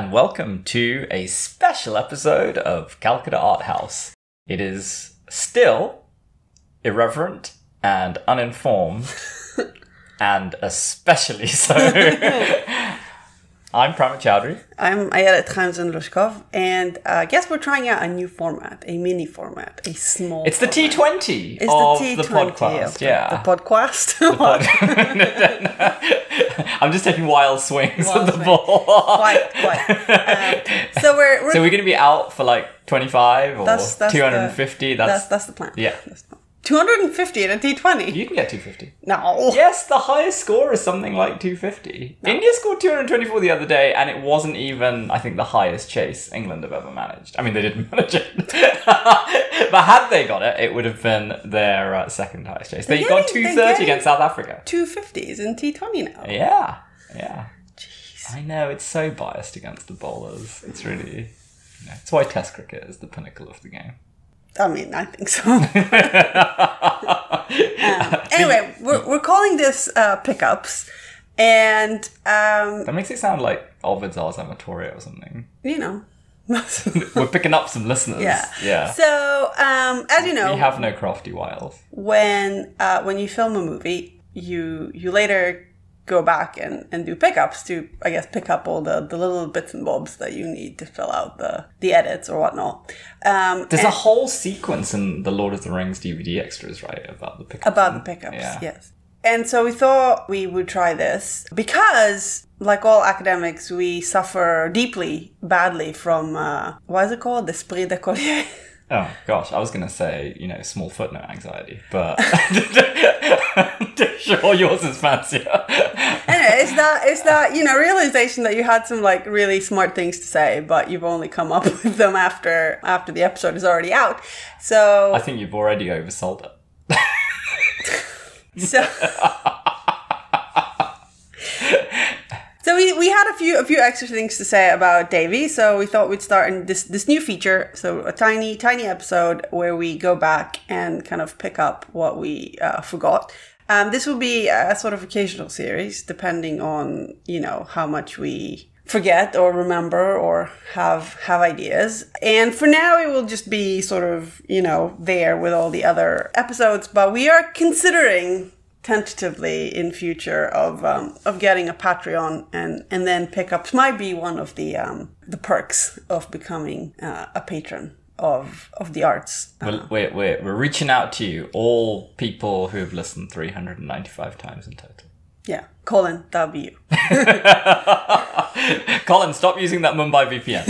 And welcome to a special episode of Calcutta Art House. It is still irreverent and uninformed, and especially so. I'm Pramit Chowdhury. I'm Ayelet Haimson Lushkov, and uh, I guess we're trying out a new format, a mini format, a small. It's the format. T20 It's of the the, T20 the podcast. of the- yeah. The podcast. I'm just taking wild swings Wild at the swings. ball. quite, quite. Um, so we're, we're So we're going to be out for like 25 or That's- that's 250. that's that's, that's the plan. yeah. That's the. 250 in a T20. You can get 250. No. Yes, the highest score is something like 250. India scored 224 the other day, and it wasn't even, I think, the highest chase England have ever managed. I mean, they didn't manage it. but had they got it, it would have been their uh, second highest chase. They They're got 230 against South Africa. 250s in T20 now. Yeah, yeah. Jeez. I know, it's so biased against the bowlers. It's really. You know, it's why Test cricket is the pinnacle of the game. I mean, I think so. Um, anyway, we're, we're calling this uh, pickups, and um, That makes it sound like Ovid's Ars Amatoria or something. you know. We're picking up some listeners. Yeah. Yeah. So, um, as you know, We have no crafty wiles. when uh, when you film a movie, you you later go back and, and do pickups to I guess pick up all the, the little bits and bobs that you need to fill out the the edits or whatnot. Um, There's a whole sequence in the Lord of the Rings DVD extras, right, about the pickups. about the pickups, Yeah. yes. And so we thought we would try this because, like all academics, we suffer deeply, badly from uh, what is it called, the esprit de collier. Oh gosh, I was gonna say you know small footnote anxiety, but sure yours is fancier. anyway, it's that it's that you know realization that you had some like really smart things to say, but you've only come up with them after after the episode is already out. So I think you've already oversold it. so. So we, we had a few a few extra things to say about Devi, so we thought we'd start in this this new feature. So a tiny tiny episode where we go back and kind of pick up what we uh, forgot. Um, this will be a sort of occasional series, depending on you know how much we forget or remember or have have ideas. And for now, it will just be sort of you know there with all the other episodes. But we are considering tentatively in future of um, of getting a Patreon and and then pickups might be one of the um, the perks of becoming uh, a patron of of the arts. We're, we're, we're, we're reaching out to you, all people who have listened 395 times in total. Yeah, Colin, that'll be you. Colin, stop using that Mumbai VPN.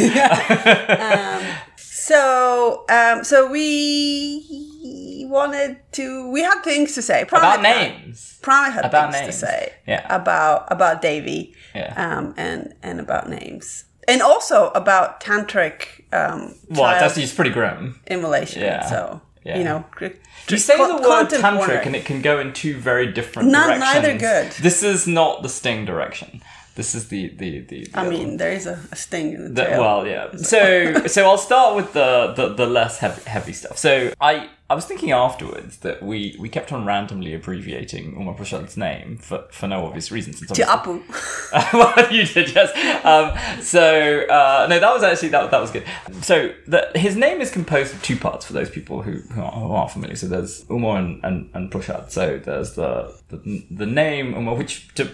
So um, so we wanted to we had things to say About had- names. Pramit had About things names. to say Yeah. about about Devi Yeah. um, and and about names and also about tantric um, Well, that's it's pretty grim. immolation. Yeah. So Yeah. you know, You say con- the word tantric warning. and it can go in two very different Not- directions. neither good. This is not the sting direction. This is the the the. the I mean, there is a, a sting in the, The, tail. well, yeah. So, so I'll start with the, the, the less heavy, heavy stuff. So, I I was thinking afterwards that we, we kept on randomly abbreviating Uma Prashad's name for, for no obvious reason. Since to Apu. well, you did, yes. Um, so, uh, no, that was actually, that, that was good. So, the, his name is composed of two parts for those people who, who, aren't, who aren't familiar. So, there's Uma and, and, and Prashad. So, there's the, the, the name Uma, which to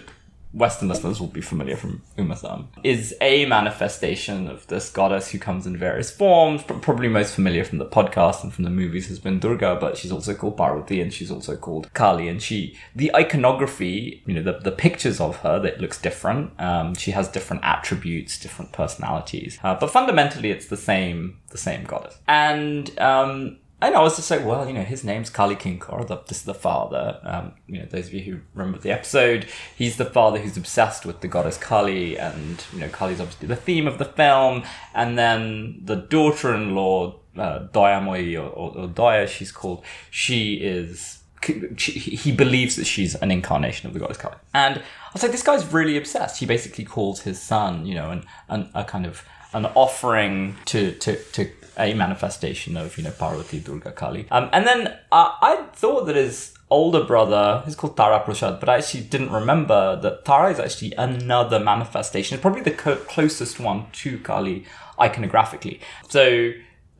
Western listeners will be familiar from Umatham, is a manifestation of this goddess who comes in various forms. Probably most familiar from the podcast and from the movies has been Durga, but she's also called Parvati and she's also called Kali. And she, the iconography, you know, the, the pictures of her that looks different. Um, she has different attributes, different personalities, uh, but fundamentally it's the same, the same goddess. And um, Know, I was just like, well, you know, his name's Kali Kinkor, the, this is the father. Um, you know, those of you who remember the episode, he's the father who's obsessed with the goddess Kali, and, you know, Kali's obviously the theme of the film. And then the daughter in law, uh, or, or, or Doya, she's called, she is. She, he believes that she's an incarnation of the goddess Kali. And I was like, this guy's really obsessed. He basically calls his son, you know, an, an, a kind of an offering to, to, to a manifestation of you know Parvati Durga Kali. Um, and then uh, I thought that his older brother, who's called Tara Prashad, but I actually didn't remember that Tara is actually another manifestation. It's probably the co- closest one to Kali iconographically. So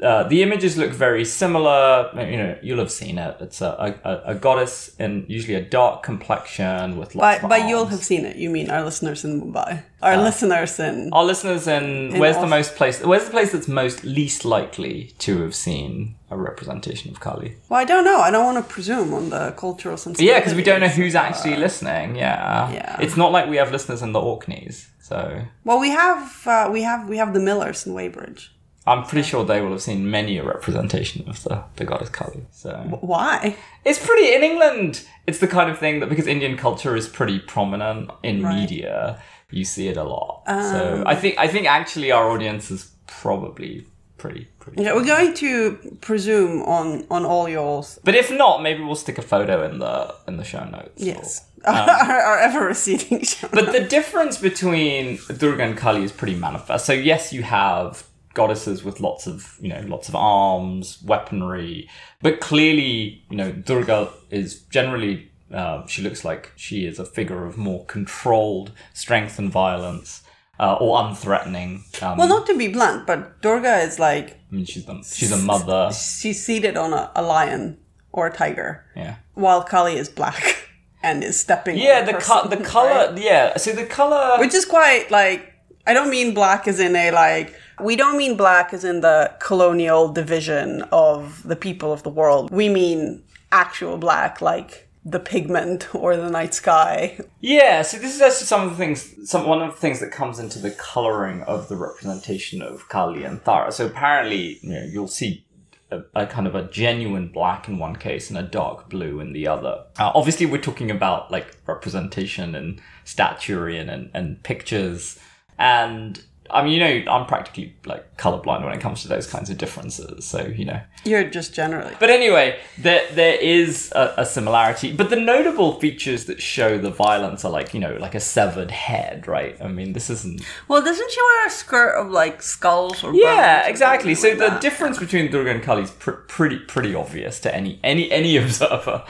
uh, the images look very similar. You know, you'll have seen it. It's a, a, a goddess in usually a dark complexion with By, lots of by you'll have seen it, you mean our listeners in Mumbai. Our Uh, listeners in. Our listeners in, where's the most place? Where's the place that's most least likely to have seen a representation of Kali? Well, I don't know. I don't want to presume on the cultural sensibility. Yeah, because we don't know who's actually listening. Yeah, Yeah. It's not like we have listeners in the Orkneys, so Well, we have uh, we have we have the Millers in Weybridge. I'm pretty sure they will have seen many a representation of the the goddess Kali. So Why? it's pretty in England. It's the kind of thing that because Indian culture is pretty prominent in Right. media, you see it a lot. so um. I think I think actually our audience is probably pretty pretty. Yeah, we're going to presume on on all yours. But if not, maybe we'll stick a photo in the in the show notes. Yes, Or- um, our, our ever receding show. But the difference between Durga and Kali is pretty manifest. So yes, you have goddesses with lots of you know lots of arms, weaponry, but clearly you know Durga is generally uh, she looks like she is a figure of more controlled strength and violence. Uh, or unthreatening. Um, well, not to be blunt, but Durga is like I mean, she's the, she's a mother. she's seated on a, a lion or a tiger, Yeah. while Kali is black and is stepping. Yeah, on the co- the color. right? Yeah. So the color. which is quite like I don't mean black as in a like we don't mean black as in the colonial division of the people of the world. We mean actual black like the pigment or the night sky. Yeah, so this is actually some of the things, some one of the things that comes into the coloring of the representation of Kali and Tara. So apparently, you know, you'll see a, a kind of a genuine black in one case and a dark blue in the other. Uh, obviously, we're talking about like representation and statuary and, and, and pictures. And I mean, you know, I'm practically like colorblind when it comes to those kinds of differences. So, you know, You're just generally. but anyway, there there is a, a similarity. But the notable features that show the violence are like you know like a severed head, right? I mean, this isn't. Well, doesn't she wear a skirt of like skulls or Yeah, bones or exactly. So something the that? difference between Durga and Kali is pr- pretty pretty obvious to any any any observer.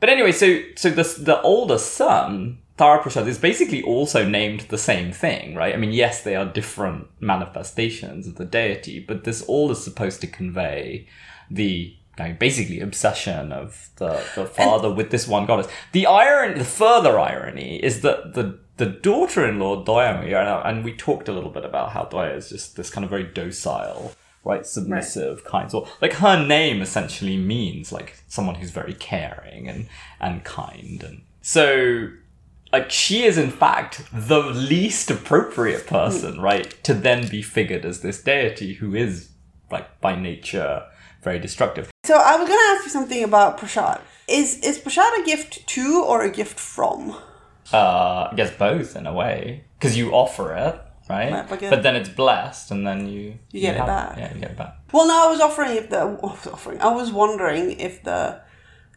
But anyway, so so the the older son. Tara Prasad is basically also named the same thing, right? I mean, yes, they are different manifestations of the deity, but this all is supposed to convey the like, basically obsession of the, the father with this one goddess. The irony, the further irony, is that the the daughter-in-law Doyami, and uh, and we talked a little bit about how Doya is just this kind of very docile, right, submissive kind. So like her name essentially means like someone who's very caring and and kind, and so like she is in fact the least appropriate person, right, to then be figured as this deity who is like by nature very destructive. So I was gonna ask you something about prashad. Is is prashad a gift to or a gift from? Uh, I guess both in a way because you offer it, right? Right, but But then it's blessed, and then you You get it have back. Yeah, you get it back. Well, no, I was offering if the I was offering. I was wondering if the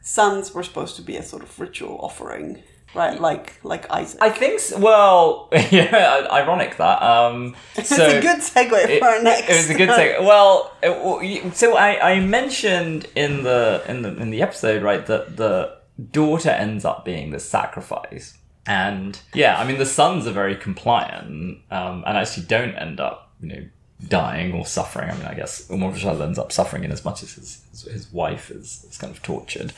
sons were supposed to be a sort of ritual offering, right? Like like Isaac. I think. s well, yeah, ironic that. Um, it's so a good segue it, for our next. it was a good segue. Well, it, so I, I mentioned in the in the in the episode right that the daughter ends up being the sacrifice, and yeah, I mean the sons are very compliant, um, and actually don't end up you know dying or suffering. I mean, I guess Uma Prashad ends up suffering in as much as his his, his wife is, is kind of tortured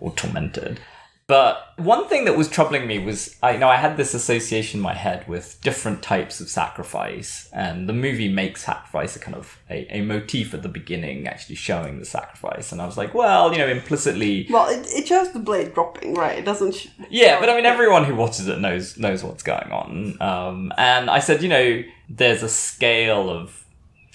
or tormented. But one thing that was troubling me was I know I had this association in my head with different types of sacrifice, and the movie makes sacrifice a kind of a, a motif at the beginning, actually showing the sacrifice. And I was like, well, you know, implicitly, Well, it, it shows the blade dropping, right? It doesn't. Sh- yeah. But I mean, everyone who watches it knows knows what's going on. Um, and I said, you know, there's a scale of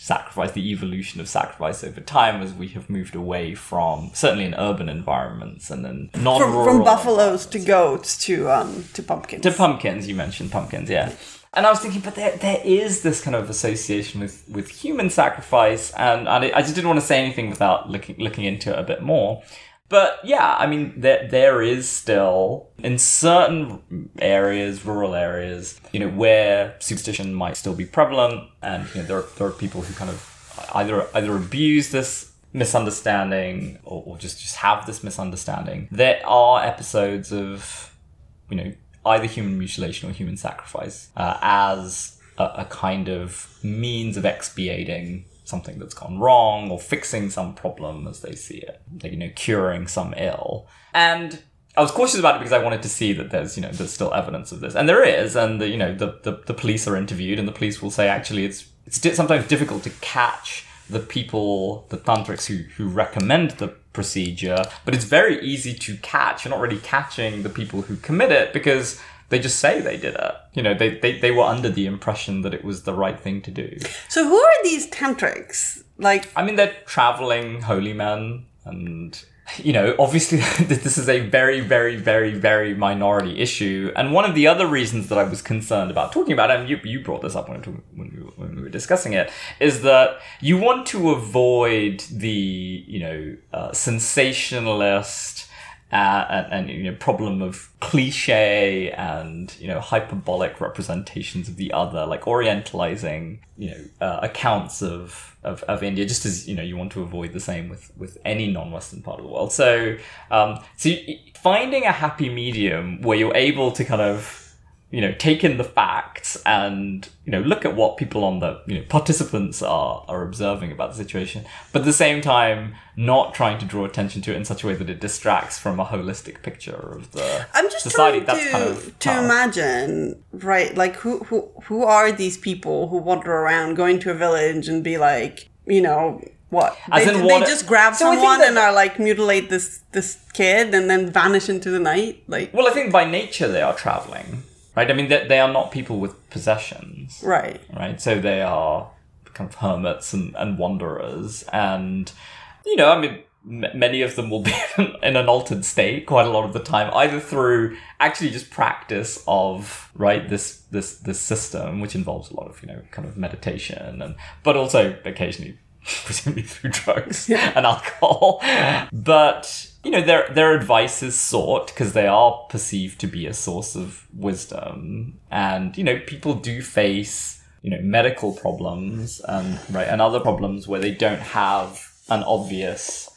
sacrifice, the evolution of sacrifice over time as we have moved away from certainly in urban environments and then non from, from buffaloes to goats to um to pumpkins. to pumpkins you mentioned pumpkins yeah. And i was thinking but there, there is this kind of association with with human sacrifice and, and I, I just didn't want to say anything without looking looking into it a bit more but yeah i mean there there is still in certain areas rural areas you know where superstition might still be prevalent and you know there are, there are people who kind of either either abuse this misunderstanding or, or just just have this misunderstanding. There are episodes of you know either human mutilation or human sacrifice uh, as a, a kind of means of expiating something that's gone wrong or fixing some problem as they see it, like, you know, curing some ill. And I was cautious about it because I wanted to see that there's, you know, there's still evidence of this, and there is, and the, you know, the, the, the police are interviewed, and the police will say actually it's it's sometimes difficult to catch the people, the tantrics who who recommend the procedure, but it's very easy to catch. You're not really catching the people who commit it because they just say they did it. You know, they, they, they were under the impression that it was the right thing to do. So who are these tantrics? Like, I mean, they're traveling holy men, and you know, obviously, this is a very, very, very, very minority issue. And one of the other reasons that I was concerned about talking about, it, and you, you brought this up when, when, we, were, when we were discussing it, is that you want to avoid the, you know, uh, sensationalist uh, and, and you know problem of cliche and you know hyperbolic representations of the other, like orientalizing you know uh, accounts of, of of India, just as you know you want to avoid the same with with any non-Western part of the world. So um, so finding a happy medium where you're able to kind of you know, take in the facts and, you know, look at what people on the, you know, participants are, are observing about the situation, but at the same time, not trying to draw attention to it in such a way that it distracts from a holistic picture of the I'm just society. trying to, That's kind of to imagine, right? Like, who, who, who are these people who wander around going to a village and be like, you know, what? As they, in they just grab So someone and are like mutilate this this kid and then vanish into the night. Like, Well, I think by nature they are traveling, right? I mean, they, they are not people with possessions. right? right? So they are kind of hermits and, and wanderers, and you know, I mean, m- many of them will be in an altered state quite a lot of the time, either through actually just practice of right this this this system, which involves a lot of you know kind of meditation, and but also occasionally presumably through drugs and alcohol, but. You know, their their advice is sought because they are perceived to be a source of wisdom, and you know, people do face you know medical problems and right and other problems where they don't have an obvious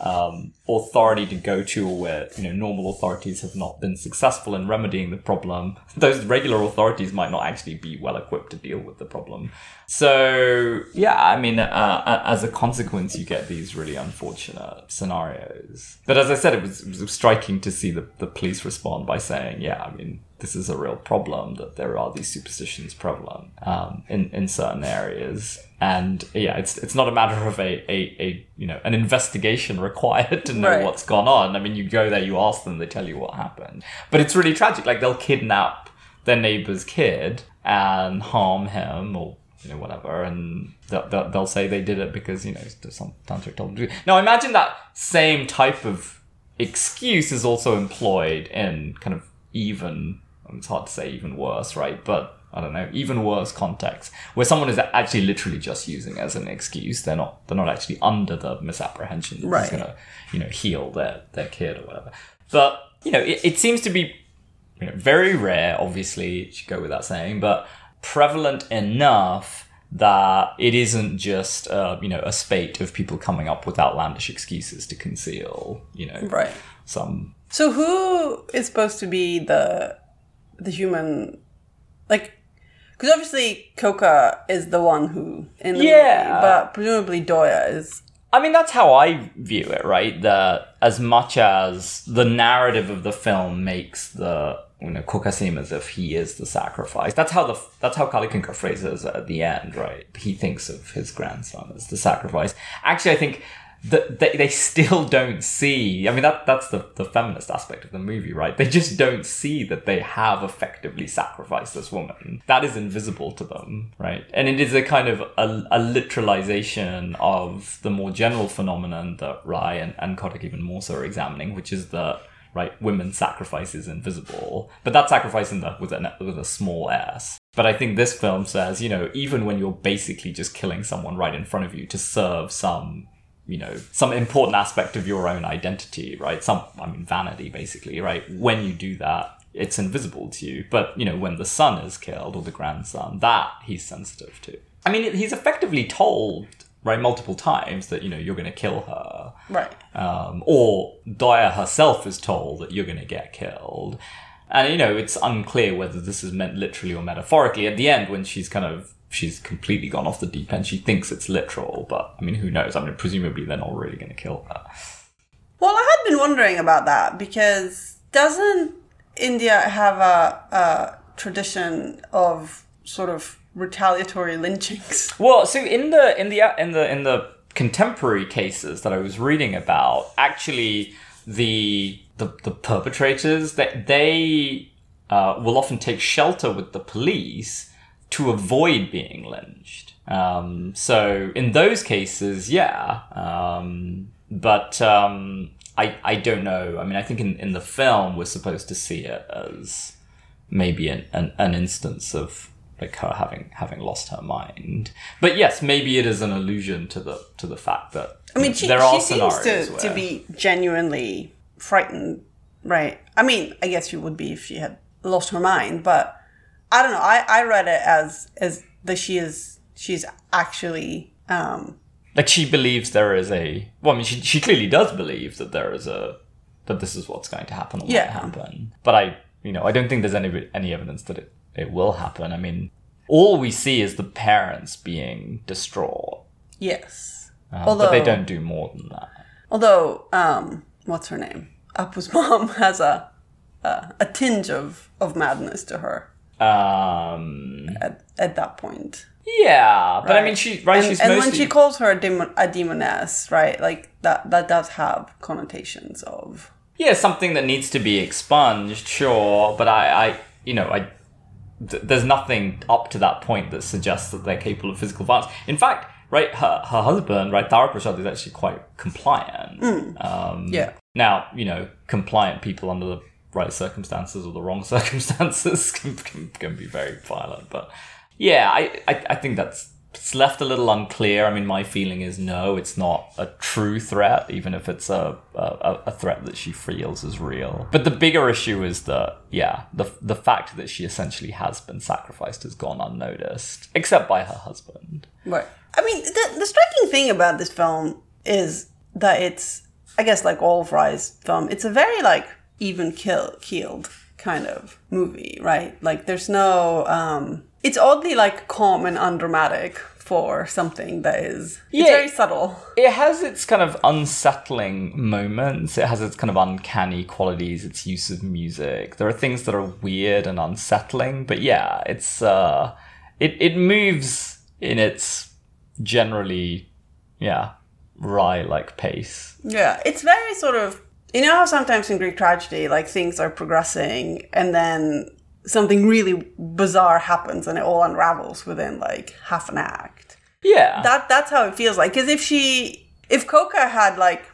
um, authority to go to or where you know normal authorities have not been successful in remedying the problem. Those regular authorities might not actually be well equipped to deal with the problem so yeah i mean uh, as a consequence you get these really unfortunate scenarios but as i said it was, it was striking to see the, the police respond by saying yeah i mean this is a real problem that there are these superstitions prevalent um, in in certain areas, and yeah, it's it's not a matter of a, a, a you know an investigation required to know Right. what's gone on. I mean, you go there, you ask them, they tell you what happened, but it's really tragic. Like they'll kidnap their neighbor's kid and harm him or. You know, whatever, and they'll, they'll, they'll say they did it because you know some tantric told them to. do- Now, imagine that same type of excuse is also employed in kind of even it's hard to say even worse right but i don't know even worse context where someone is actually literally just using it as an excuse they're not they're not actually under the misapprehension that Right. it's gonna you know heal their their kid or whatever but you know it, it seems to be you know very rare obviously it should go without saying but prevalent enough that it isn't just uh, you know a spate of people coming up with outlandish excuses to conceal you know Right. some So who is supposed to be the the human like because obviously Khoka is the one who in the Yeah. movie, but presumably Doya is I mean, that's how I view it, right? That as much as the narrative of the film makes the you know Khoka as if he is the sacrifice. That's how the that's how Kalikinkar phrases at the end, right? He thinks of his grandson as the sacrifice. Actually, I think that they, they still don't see. I mean, that that's the the feminist aspect of the movie, right? They just don't see that they have effectively sacrificed this woman. That is invisible to them, right? And it is a kind of a, a literalization of the more general phenomenon that Rai and, and Ghatak even more so are examining, which is that right women's sacrifice is invisible, but that sacrifice in the with a with a small s. But I think this film says, you know, even when you're basically just killing someone right in front of you to serve some you know some important aspect of your own identity right some i mean vanity basically right when you do that it's invisible to you but you know when the son is killed or the grandson that he's sensitive to i mean he's effectively told right multiple times that you know you're going to kill her Right. um, or Doya herself is told that you're going to get killed. And you know, it's unclear whether this is meant literally or metaphorically. At the end, when she's kind of she's completely gone off the deep end, she thinks it's literal, but I mean, who knows? I mean, presumably they're not really going to kill her. Well, I had been wondering about that because doesn't India have a, a tradition of sort of retaliatory lynchings? Well, so in the in the in the in the contemporary cases that I was reading about, actually the the, the perpetrators that they uh, will often take shelter with the police to avoid being lynched. Um, so in those cases, yeah, um, but um, I I don't know. I mean, I think in, in the film we're supposed to see it as maybe an, an, an instance of like her having having lost her mind. But yes, maybe it is an allusion to the to the fact that I mean, she, there are she seems to, where, to be genuinely frightened, right? I mean, I guess she would be if she had lost her mind, but I don't know. I, I read it as as that she is she's actually um, like she believes there is a well, I mean, she she clearly does believe that there is a that this is what's going to happen or Yeah. happen. But I, you know, I don't think there's any any evidence that it it will happen. I mean, all we see is the parents being distraught, yes. uh, Although but they don't do more than that. although um, what's her name? Apu's mom has a a, a tinge of of madness to her Um, at, at that point. yeah, but I mean, she right. and, she's and mostly when she calls her a, demon, a demoness, right? Like that that does have connotations of yeah something that needs to be expunged, sure. But I, I you know, I th- there's nothing up to that point that suggests that they're capable of physical violence. In fact, right, her her husband, right, Tara Prasad is actually quite compliant. Um, yeah. Now, you know, compliant people under the right circumstances or the wrong circumstances can, can, can be very violent. But yeah, I, I, I think that's it's left a little unclear. I mean, my feeling is no, it's not a true threat, even if it's a, a, a threat that she feels is real. But the bigger issue is that, yeah, the, the fact that she essentially has been sacrificed has gone unnoticed, except by her husband. Right. I mean, the, the striking thing about this film is that it's, I guess, like all of Rye's film, it's a very like even kill keeled kind of movie, right? Like, there's no, um, it's oddly like calm and undramatic for something that is, it's Yeah. very subtle. it has its kind of unsettling moments. It has its kind of uncanny qualities, its use of music. There are things that are weird and unsettling, but yeah, it's uh it it moves in its generally yeah, rye like pace. Yeah, it's very sort of you know how sometimes in Greek tragedy, like things are progressing and then something really bizarre happens and it all unravels within like half an act. Yeah. That that's how it feels like. Because if she, if Khoka had like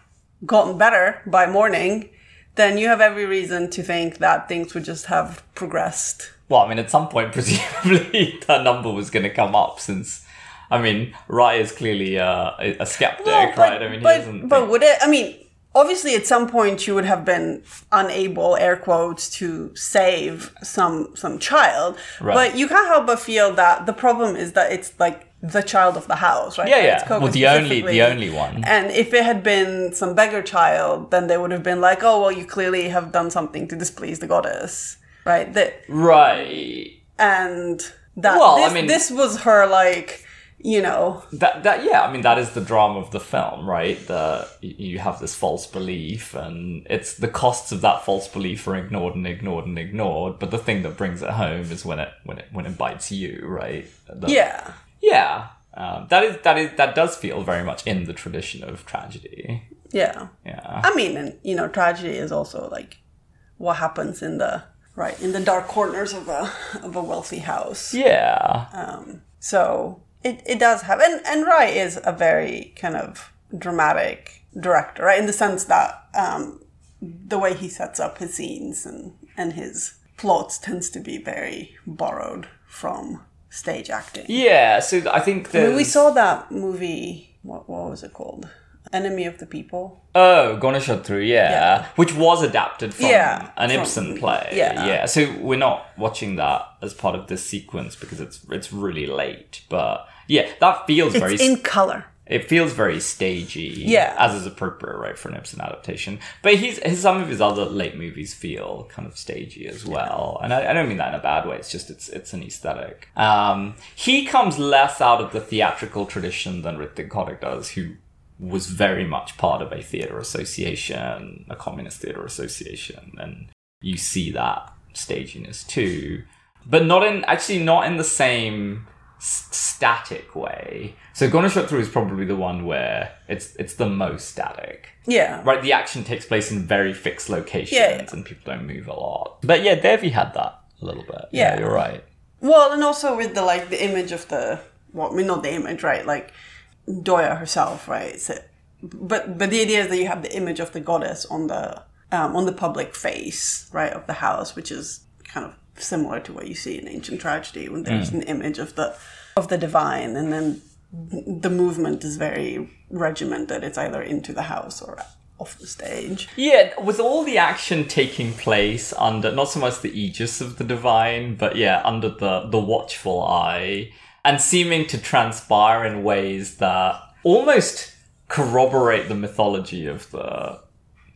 gotten better by morning, then you have every reason to think that things would just have progressed. well, I mean at some point presumably that number was gonna come up since I mean, Rye is clearly uh, a, skeptic, Well, right? I mean, he but, doesn't. but think- would it? I mean, obviously, at some point, you would have been unable, air quotes, to save some some child. Right. But you can't help but feel that the problem is that it's like the child of the house, right? Yeah, yeah. it's Coco Well, the only- the only one. And if it had been some beggar child, then they would have been like, "Oh, well, you clearly have done something to displease the goddess." Right? That right. and that Well, I mean- this was her like, you know, that that yeah i mean that is the drama of the film right? The you have this false belief and it's the costs of that false belief are ignored and ignored and ignored but the thing that brings it home is when it when it when it bites you right? The- yeah. yeah. Um, that is that is that does feel very much in the tradition of tragedy. Yeah. yeah. I mean, and you know, tragedy is also like what happens in the right in the dark corners of a of a wealthy house. yeah. Um, So it, it does have and and Rai is a very kind of dramatic director, right? In the sense that um, the way he sets up his scenes and and his plots tends to be very borrowed from stage acting. yeah so i think I mean, we saw that movie. What what was it called? Enemy of the People. Oh, Ganashatru, yeah. Yeah. Which was adapted from Yeah, an from- Ibsen play. yeah. Yeah. So we're not watching that as part of this sequence because it's it's really late. But yeah, that feels very It's in color. it feels very stagey. Yeah. As is appropriate, right, for an Ibsen adaptation. But he's his, some of his other late movies feel kind of stagey as well. And I, I don't mean that in a bad way. It's just it's it's an aesthetic. Um, he comes less out of the theatrical tradition than Ritwik Ghatak does, who was very much part of a theater association, a communist theater association, and you see that staginess too. But not in actually not in the same s- static way. So Ganashatru is probably the one where it's it's the most static. Yeah. Right, the action takes place in very fixed locations Yeah, yeah. and people don't move a lot. But yeah, Devi had that a little bit. Yeah. you're right. Well, and also with the like the image of the well, I mean not the image, right? Like Doya herself, right? So, but but the idea is that you have the image of the goddess on the um, on the public face, right, of the house, which is kind of similar to what you see in ancient tragedy when there's an image of the of the divine, and then the movement is very regimented. It's either into the house or off the stage. Yeah, with all the action taking place under not so much the aegis of the divine, but yeah, under the the watchful eye, and seeming to transpire in ways that almost corroborate the mythology of the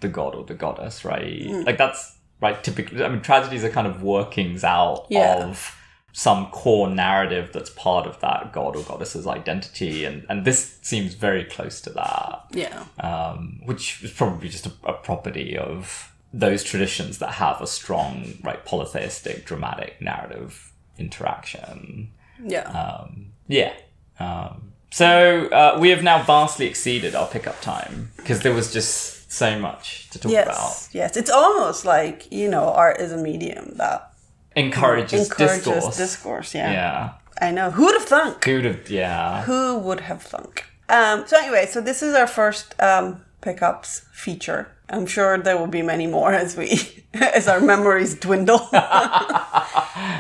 the god or the goddess, right? Hmm. Like that's right. Typically, I mean, tragedies are kind of workings out Yeah. of some core narrative that's part of that god or goddess's identity, and and this seems very close to that Yeah. um, which is probably just a, a property of those traditions that have a strong, right, polytheistic, dramatic narrative interaction. Yeah. Um, yeah. Um, so uh, we have now vastly exceeded our pickup time because there was just so much to talk about. yes. Yes. It's almost like you know art is a medium that Encourages, encourages discourse. discourse. yeah. yeah. I know. Who'd have thunk? Who'd have, yeah. Who would have thunk? Um, so anyway, so this is our first um, pickups feature. I'm sure there will be many more as we as our memories dwindle.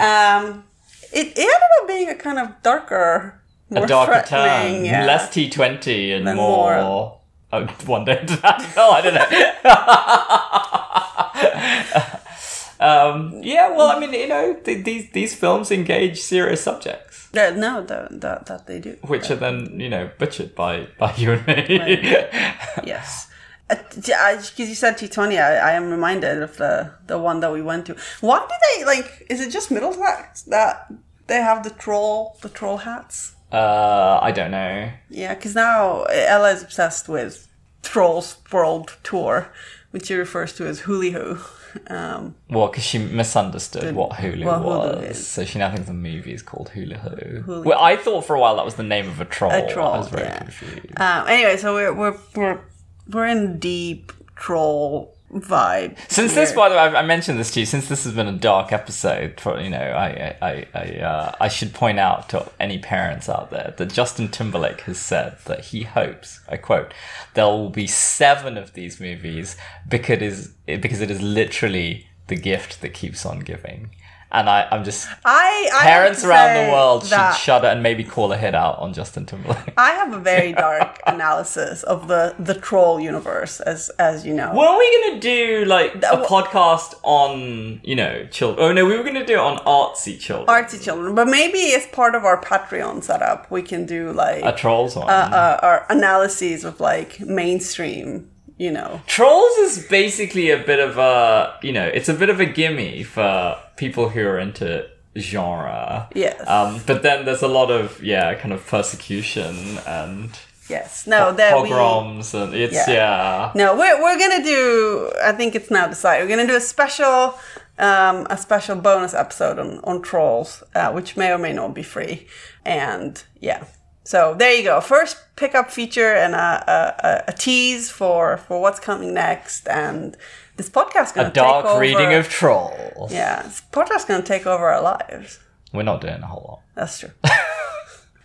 um, it, ended up being a kind of darker, more a darker yeah. less T20 and Then more. more- Oh, one day international. I don't know. um, yeah, well, I mean, you know, th- these these films engage serious subjects, That- no, that, that that they do. which are then you know butchered by by you and me. Yes. Because you said T20, I, I am reminded of the, the one that we went to. Why do they, like, is it just Middlesex that they have the troll, the troll hats? uh, I don't know. Yeah, because now Ella is obsessed with Trolls World Tour, which she refers to as Huli Hoo. Um, Well, because she misunderstood what Hulu what Hulu was, is. so she now thinks the movie is called Hula Hoo. Well, I thought for a while that was the name of a troll. A troll, I was very yeah. confused. um, anyway, so we're, we're, we're, we're in deep troll vibe. Since this, by the way, I I mentioned this to you. Since this has been a dark episode, for you know, I I I uh, I should point out to any parents out there that Justin Timberlake has said that he hopes, I quote, there will be seven of these movies because it is because it is literally the gift that keeps on giving. And I, I'm just I, I parents around the world should shudder and maybe call a hit out on Justin Timberlake. I have a very dark analysis of the the troll universe, as as you know. Were we gonna do like a podcast on you know children? Oh no, we were gonna do it on artsy children. Artsy children, but maybe as part of our Patreon setup, we can do like a trolls one. uh, our analyses of like mainstream, you know. Trolls is basically a bit of a, you know, it's a bit of a gimme for people who are into genre. Yes. Um, but then there's a lot of, yeah, kind of persecution and Yes. No, that we. pogroms and it's, Yeah. yeah. No, we're we're gonna do. I think it's now decided. We're gonna do a special, um, a special bonus episode on on trolls, uh, which may or may not be free. And yeah, so there you go. First pickup feature and a a, a, a tease for for what's coming next. And this podcast gonna A dark take over, Dark reading of trolls. Yeah, this podcast gonna take over our lives. We're not doing a whole lot. That's true.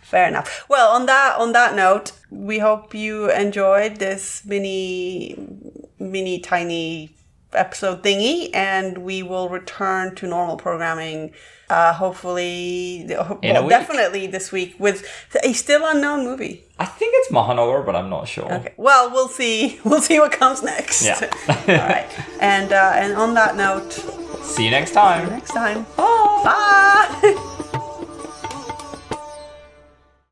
Fair enough. Well, on that on that note, we hope you enjoyed this mini mini tiny episode thingy and we will return to normal programming uh hopefully well, definitely this week with a still unknown movie. I think it's Mahanagar, but I'm not sure. Okay. Well, we'll see we'll see what comes next. Yeah. All right. And uh and on that note, See you next time. next time. Bye. Bye.